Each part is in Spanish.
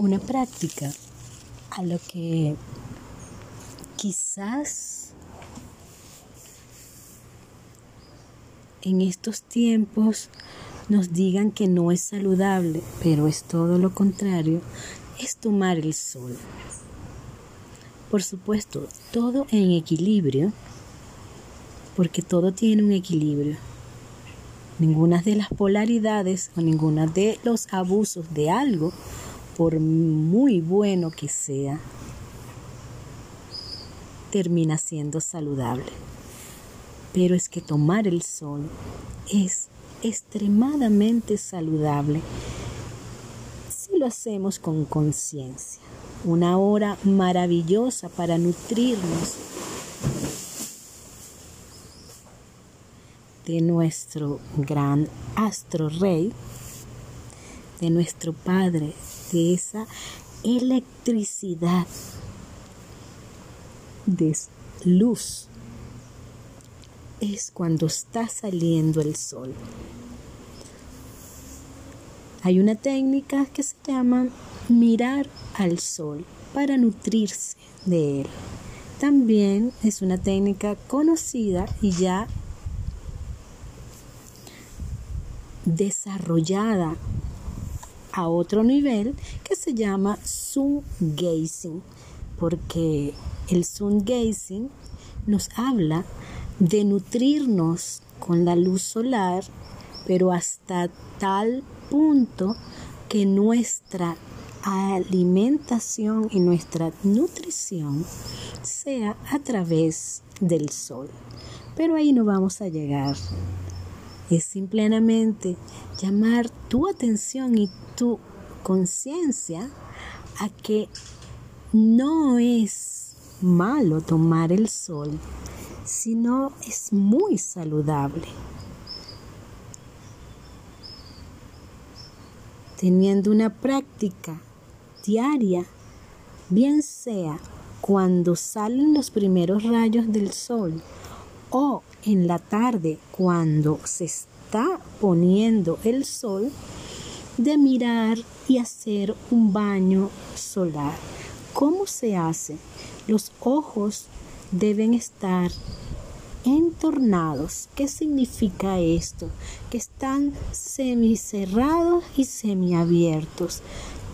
una práctica a lo que quizás en estos tiempos nos digan que no es saludable, pero es todo lo contrario, es tomar el sol. Por supuesto, todo en equilibrio, porque todo tiene un equilibrio. Ninguna de las polaridades o ninguna de los abusos de algo, por muy bueno que sea, termina siendo saludable. Pero es que tomar el sol es extremadamente saludable si lo hacemos con conciencia. Una hora maravillosa para nutrirnos de nuestro gran astro rey, de nuestro Padre, de esa electricidad de luz es cuando está saliendo el sol. Hay una técnica que se llama mirar al sol para nutrirse de él. También es una técnica conocida y ya desarrollada a otro nivel que se llama sun gazing, porque el sun gazing nos habla de nutrirnos con la luz solar, pero hasta tal punto que nuestra alimentación y nuestra nutrición sea a través del sol. Pero ahí no vamos a llegar. Es simplemente llamar tu atención y tu conciencia a que no es malo tomar el sol, sino es muy saludable. Teniendo una práctica diaria, bien sea cuando salen los primeros rayos del sol o en la tarde cuando se está poniendo el sol, de mirar y hacer un baño solar. ¿Cómo se hace? Los ojos deben estar entornados. ¿Qué significa esto? Que están semicerrados y semiabiertos.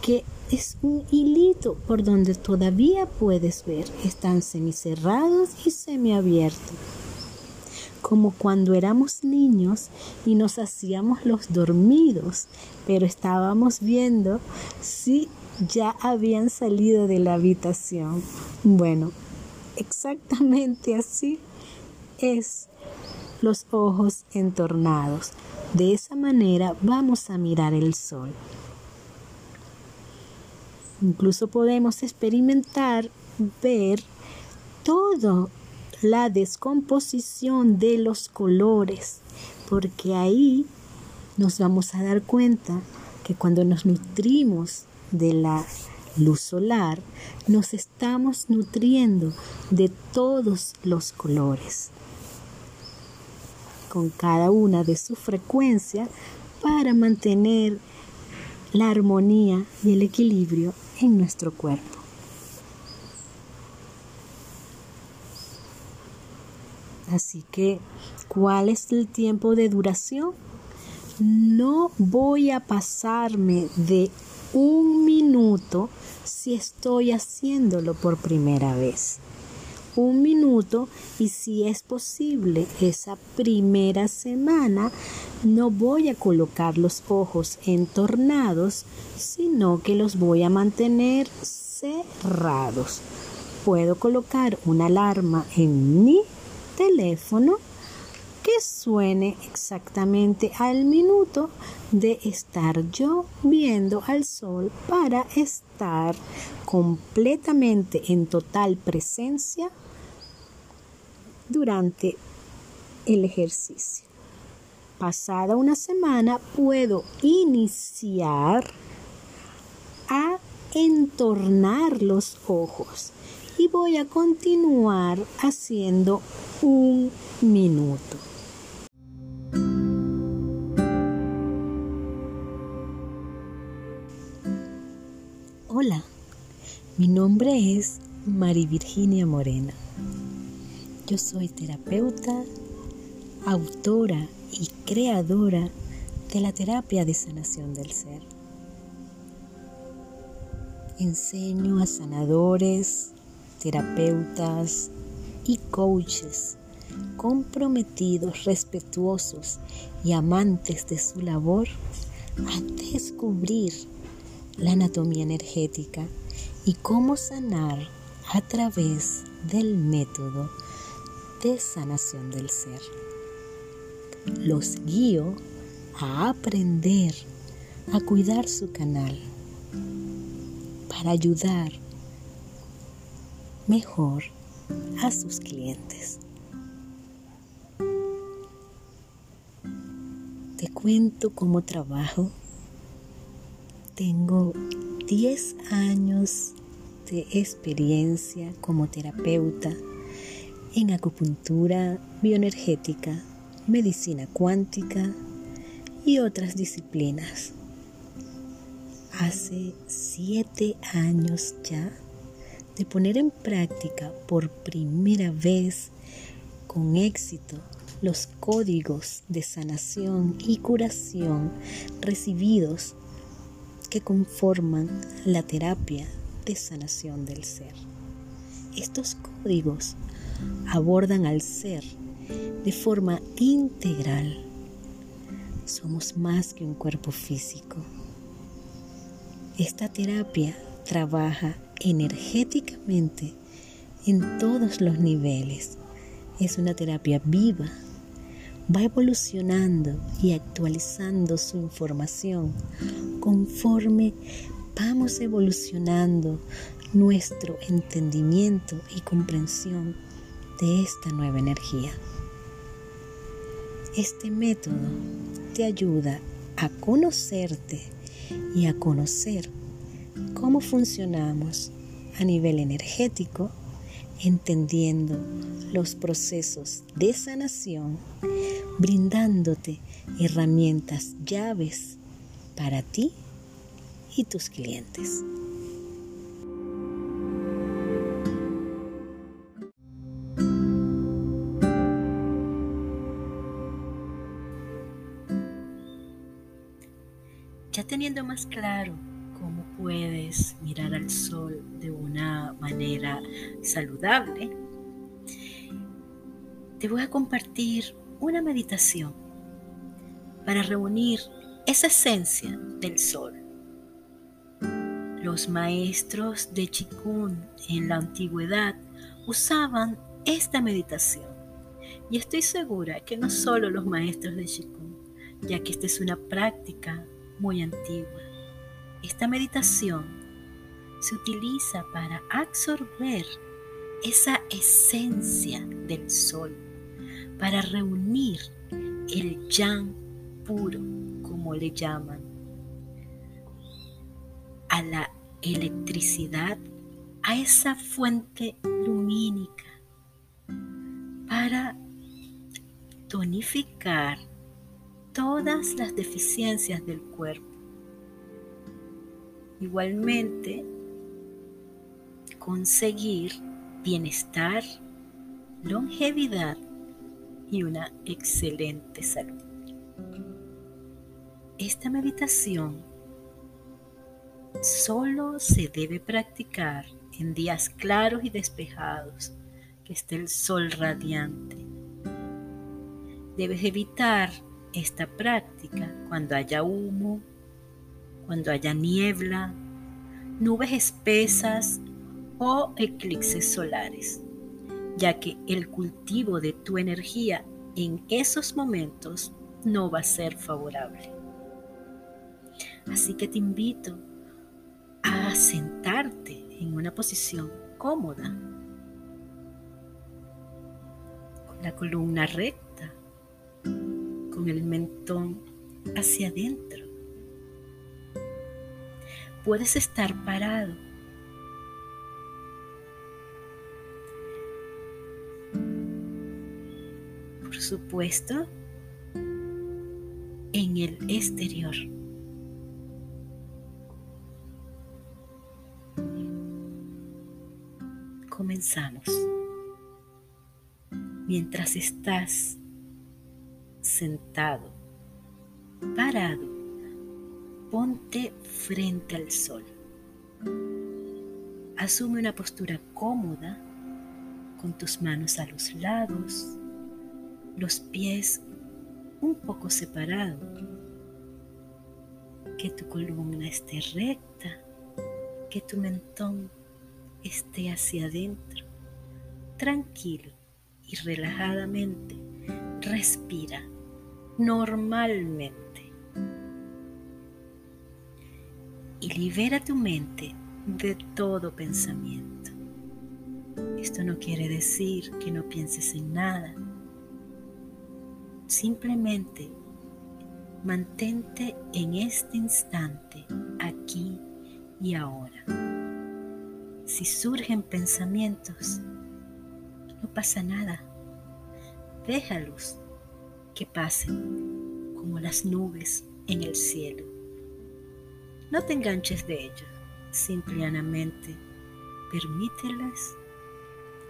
Que es un hilito por donde todavía puedes ver. Están semicerrados y semiabiertos. Como cuando éramos niños y nos hacíamos los dormidos, pero estábamos viendo si ya habían salido de la habitación. Bueno, exactamente así es los ojos entornados. De esa manera vamos a mirar el sol. Incluso podemos experimentar, ver toda la descomposición de los colores, porque ahí nos vamos a dar cuenta que cuando nos nutrimos de la luz solar, nos estamos nutriendo de todos los colores, con cada una de su frecuencia para mantener la armonía y el equilibrio en nuestro cuerpo. Así que, ¿cuál es el tiempo de duración? No voy a pasarme de un minuto si estoy haciéndolo por primera vez. Un minuto y si es posible esa primera semana no voy a colocar los ojos entornados, sino que los voy a mantener cerrados. Puedo colocar una alarma en mi teléfono que suene exactamente al minuto de estar yo viendo al sol para estar completamente en total presencia durante el ejercicio. Pasada una semana puedo iniciar a entornar los ojos y voy a continuar haciendo un minuto. Mi nombre es Mari Virginia Moreno. Yo soy terapeuta, autora y creadora de la terapia de sanación del ser. Enseño a sanadores, terapeutas y coaches comprometidos, respetuosos y amantes de su labor a descubrir la anatomía energética y cómo sanar a través del método de sanación del ser. Los guío a aprender a cuidar su canal para ayudar mejor a sus clientes. Te cuento cómo trabajo. Tengo 10 años de experiencia como terapeuta en acupuntura bioenergética, medicina cuántica y otras disciplinas. Hace siete años ya de poner en práctica por primera vez con éxito los códigos de sanación y curación recibidos que conforman la terapia de sanación del ser. Estos códigos abordan al ser de forma integral. Somos más que un cuerpo físico. Esta terapia trabaja energéticamente en todos los niveles. Es una terapia viva. Va evolucionando y actualizando su información conforme vamos evolucionando nuestro entendimiento y comprensión de esta nueva energía. Este método te ayuda a conocerte y a conocer cómo funcionamos a nivel energético, entendiendo los procesos de sanación, brindándote herramientas llaves para ti y tus clientes. Ya teniendo más claro puedes mirar al sol de una manera saludable, te voy a compartir una meditación para reunir esa esencia del sol. Los maestros de Chikun en la antigüedad usaban esta meditación. Y estoy segura que no solo los maestros de Chikun, ya que esta es una práctica muy antigua. Esta meditación se utiliza para absorber esa esencia del sol, para reunir el yang puro, como le llaman, a la electricidad, a esa fuente lumínica, para tonificar todas las deficiencias del cuerpo Igualmente, conseguir bienestar, longevidad y una excelente salud. Esta meditación solo se debe practicar en días claros y despejados, que esté el sol radiante. Debes evitar esta práctica cuando haya humo, cuando haya niebla, nubes espesas o eclipses solares, ya que el cultivo de tu energía en esos momentos no va a ser favorable. Así que te invito a sentarte en una posición cómoda, con la columna recta, con el mentón hacia adentro puedes estar parado. Por supuesto, en el exterior. comenzamos. Mientras estás sentado, parado, ponte frente al sol. Asume una postura cómoda con tus manos a los lados, los pies un poco separados, que tu columna esté recta, que tu mentón esté hacia adentro, tranquilo y relajadamente respira normalmente y libera tu mente de todo pensamiento. Esto no quiere decir que no pienses en nada. Simplemente mantente en este instante, aquí y ahora. Si surgen pensamientos, no pasa nada. Déjalos que pasen como las nubes en el cielo. No te enganches de ellos, simplemente permíteles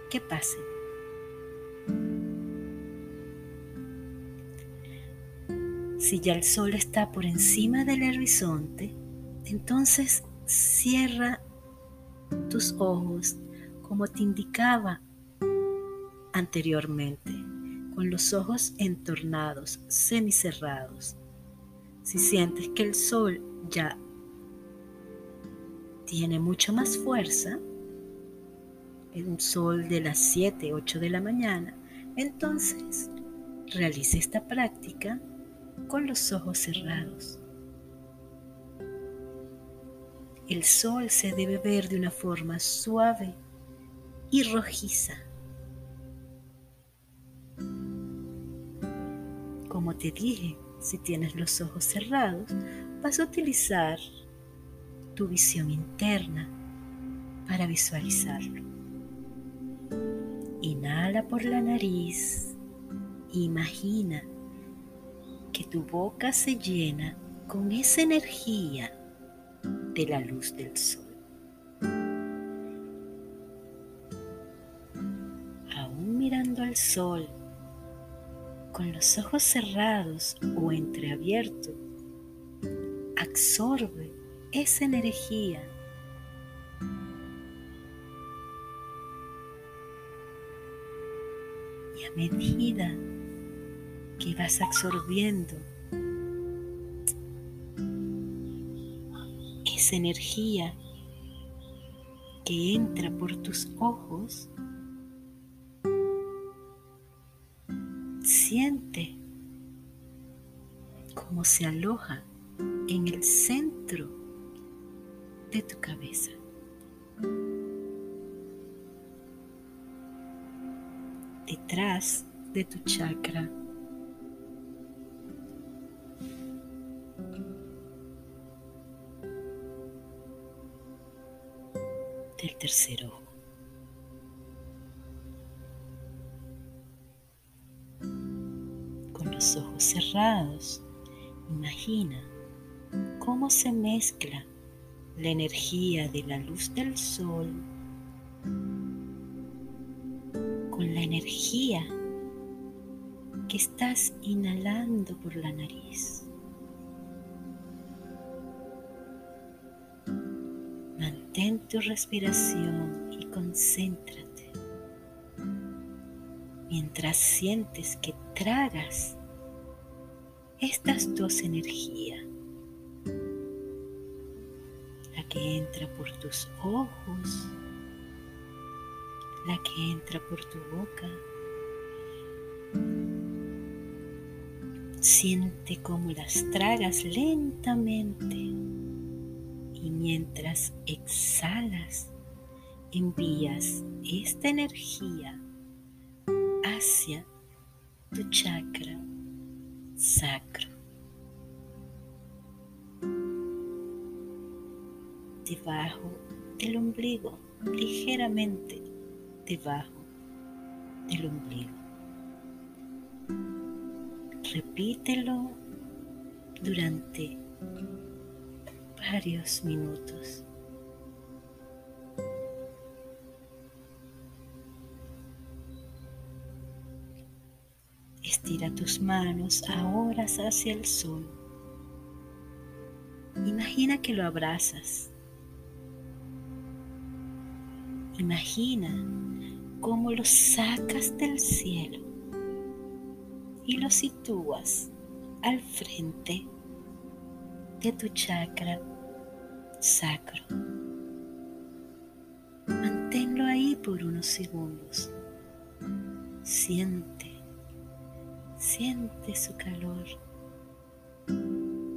que pasen. Si ya el sol está por encima del horizonte, entonces cierra tus ojos como te indicaba anteriormente, con los ojos entornados, semicerrados. Si sientes que el sol ya tiene mucho más fuerza, un sol de las 7, 8 de la mañana, entonces realice esta práctica con los ojos cerrados. El sol se debe ver de una forma suave y rojiza. Como te dije, si tienes los ojos cerrados, vas a utilizar tu visión interna para visualizarlo. Inhala por la nariz. Imagina que tu boca se llena con esa energía de la luz del sol. Aún mirando al sol, con los ojos cerrados o entreabiertos, absorbe esa energía. Y a medida que vas absorbiendo esa energía que entra por tus ojos, siente cómo se aloja en el centro de tu cabeza. Detrás de tu chakra. Del tercer ojo. Con los ojos cerrados, imagina cómo se mezcla la energía de la luz del sol con la energía que estás inhalando por la nariz. Mantén tu respiración y concéntrate mientras sientes que tragas estas dos energías entra por tus ojos, la que entra por tu boca. Siente cómo las tragas lentamente y mientras exhalas envías esta energía hacia tu chakra sacro. debajo del ombligo, ligeramente debajo del ombligo. Repítelo durante varios minutos. Estira tus manos ahora hacia el sol. Imagina que lo abrazas Imagina cómo lo sacas del cielo y lo sitúas al frente de tu chakra sacro. Manténlo ahí por unos segundos. Siente, siente su calor.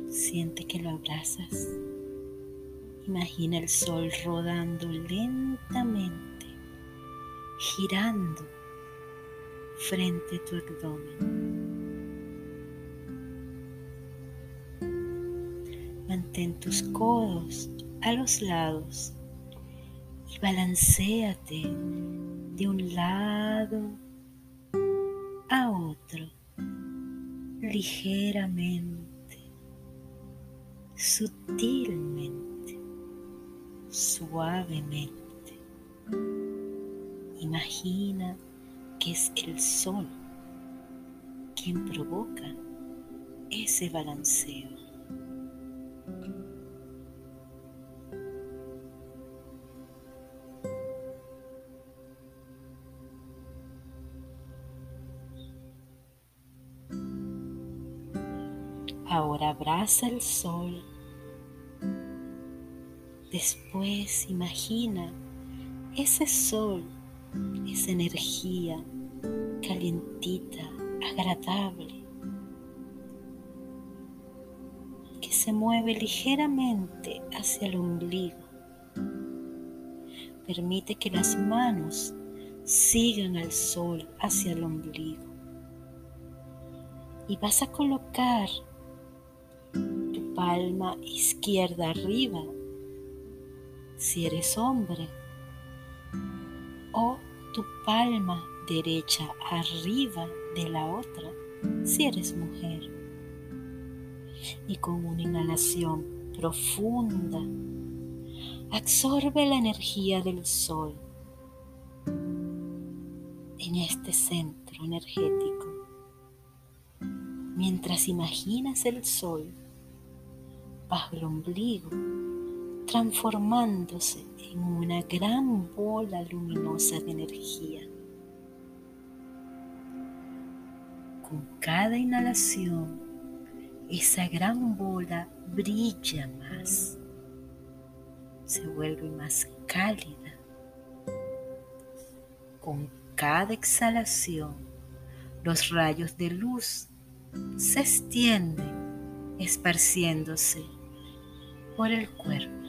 Siente que lo abrazas. Imagina el sol rodando lentamente, girando frente a tu abdomen. Mantén tus codos a los lados y balanceate de un lado a otro ligeramente, sutilmente, suavemente. Imagina que es el sol quien provoca ese balanceo. Ahora abraza el sol. Después imagina ese sol, esa energía calientita, agradable, que se mueve ligeramente hacia el ombligo. Permite que las manos sigan al sol hacia el ombligo. Y vas a colocar palma izquierda arriba si eres hombre o tu palma derecha arriba de la otra si eres mujer. Y con una inhalación profunda, absorbe la energía del sol en este centro energético. Mientras imaginas el sol bajo el ombligo, transformándose en una gran bola luminosa de energía. Con cada inhalación, esa gran bola brilla más, se vuelve más cálida. Con cada exhalación, los rayos de luz se extienden, esparciéndose por el cuerpo.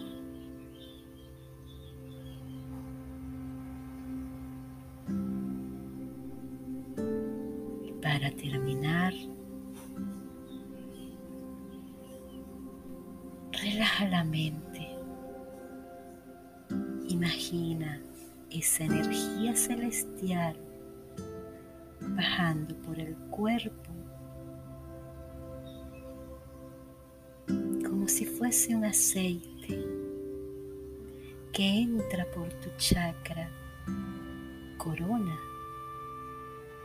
Para terminar, relaja la mente. Imagina esa energía celestial bajando por el cuerpo si fuese un aceite que entra por tu chakra corona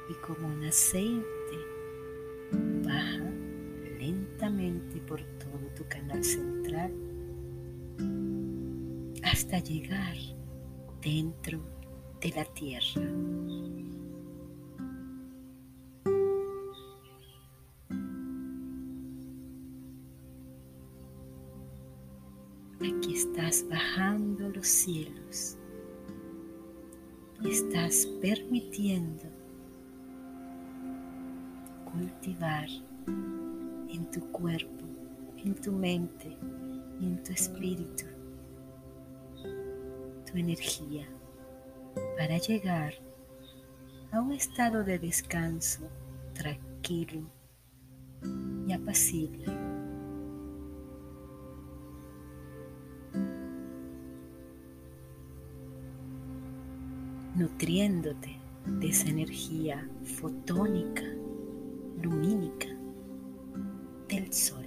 y como un aceite baja lentamente por todo tu canal central hasta llegar dentro de la tierra. estás bajando los cielos y estás permitiendo cultivar en tu cuerpo, en tu mente y en tu espíritu tu energía para llegar a un estado de descanso tranquilo y apacible. Nutriéndote de esa energía fotónica, lumínica del sol.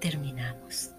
Terminamos.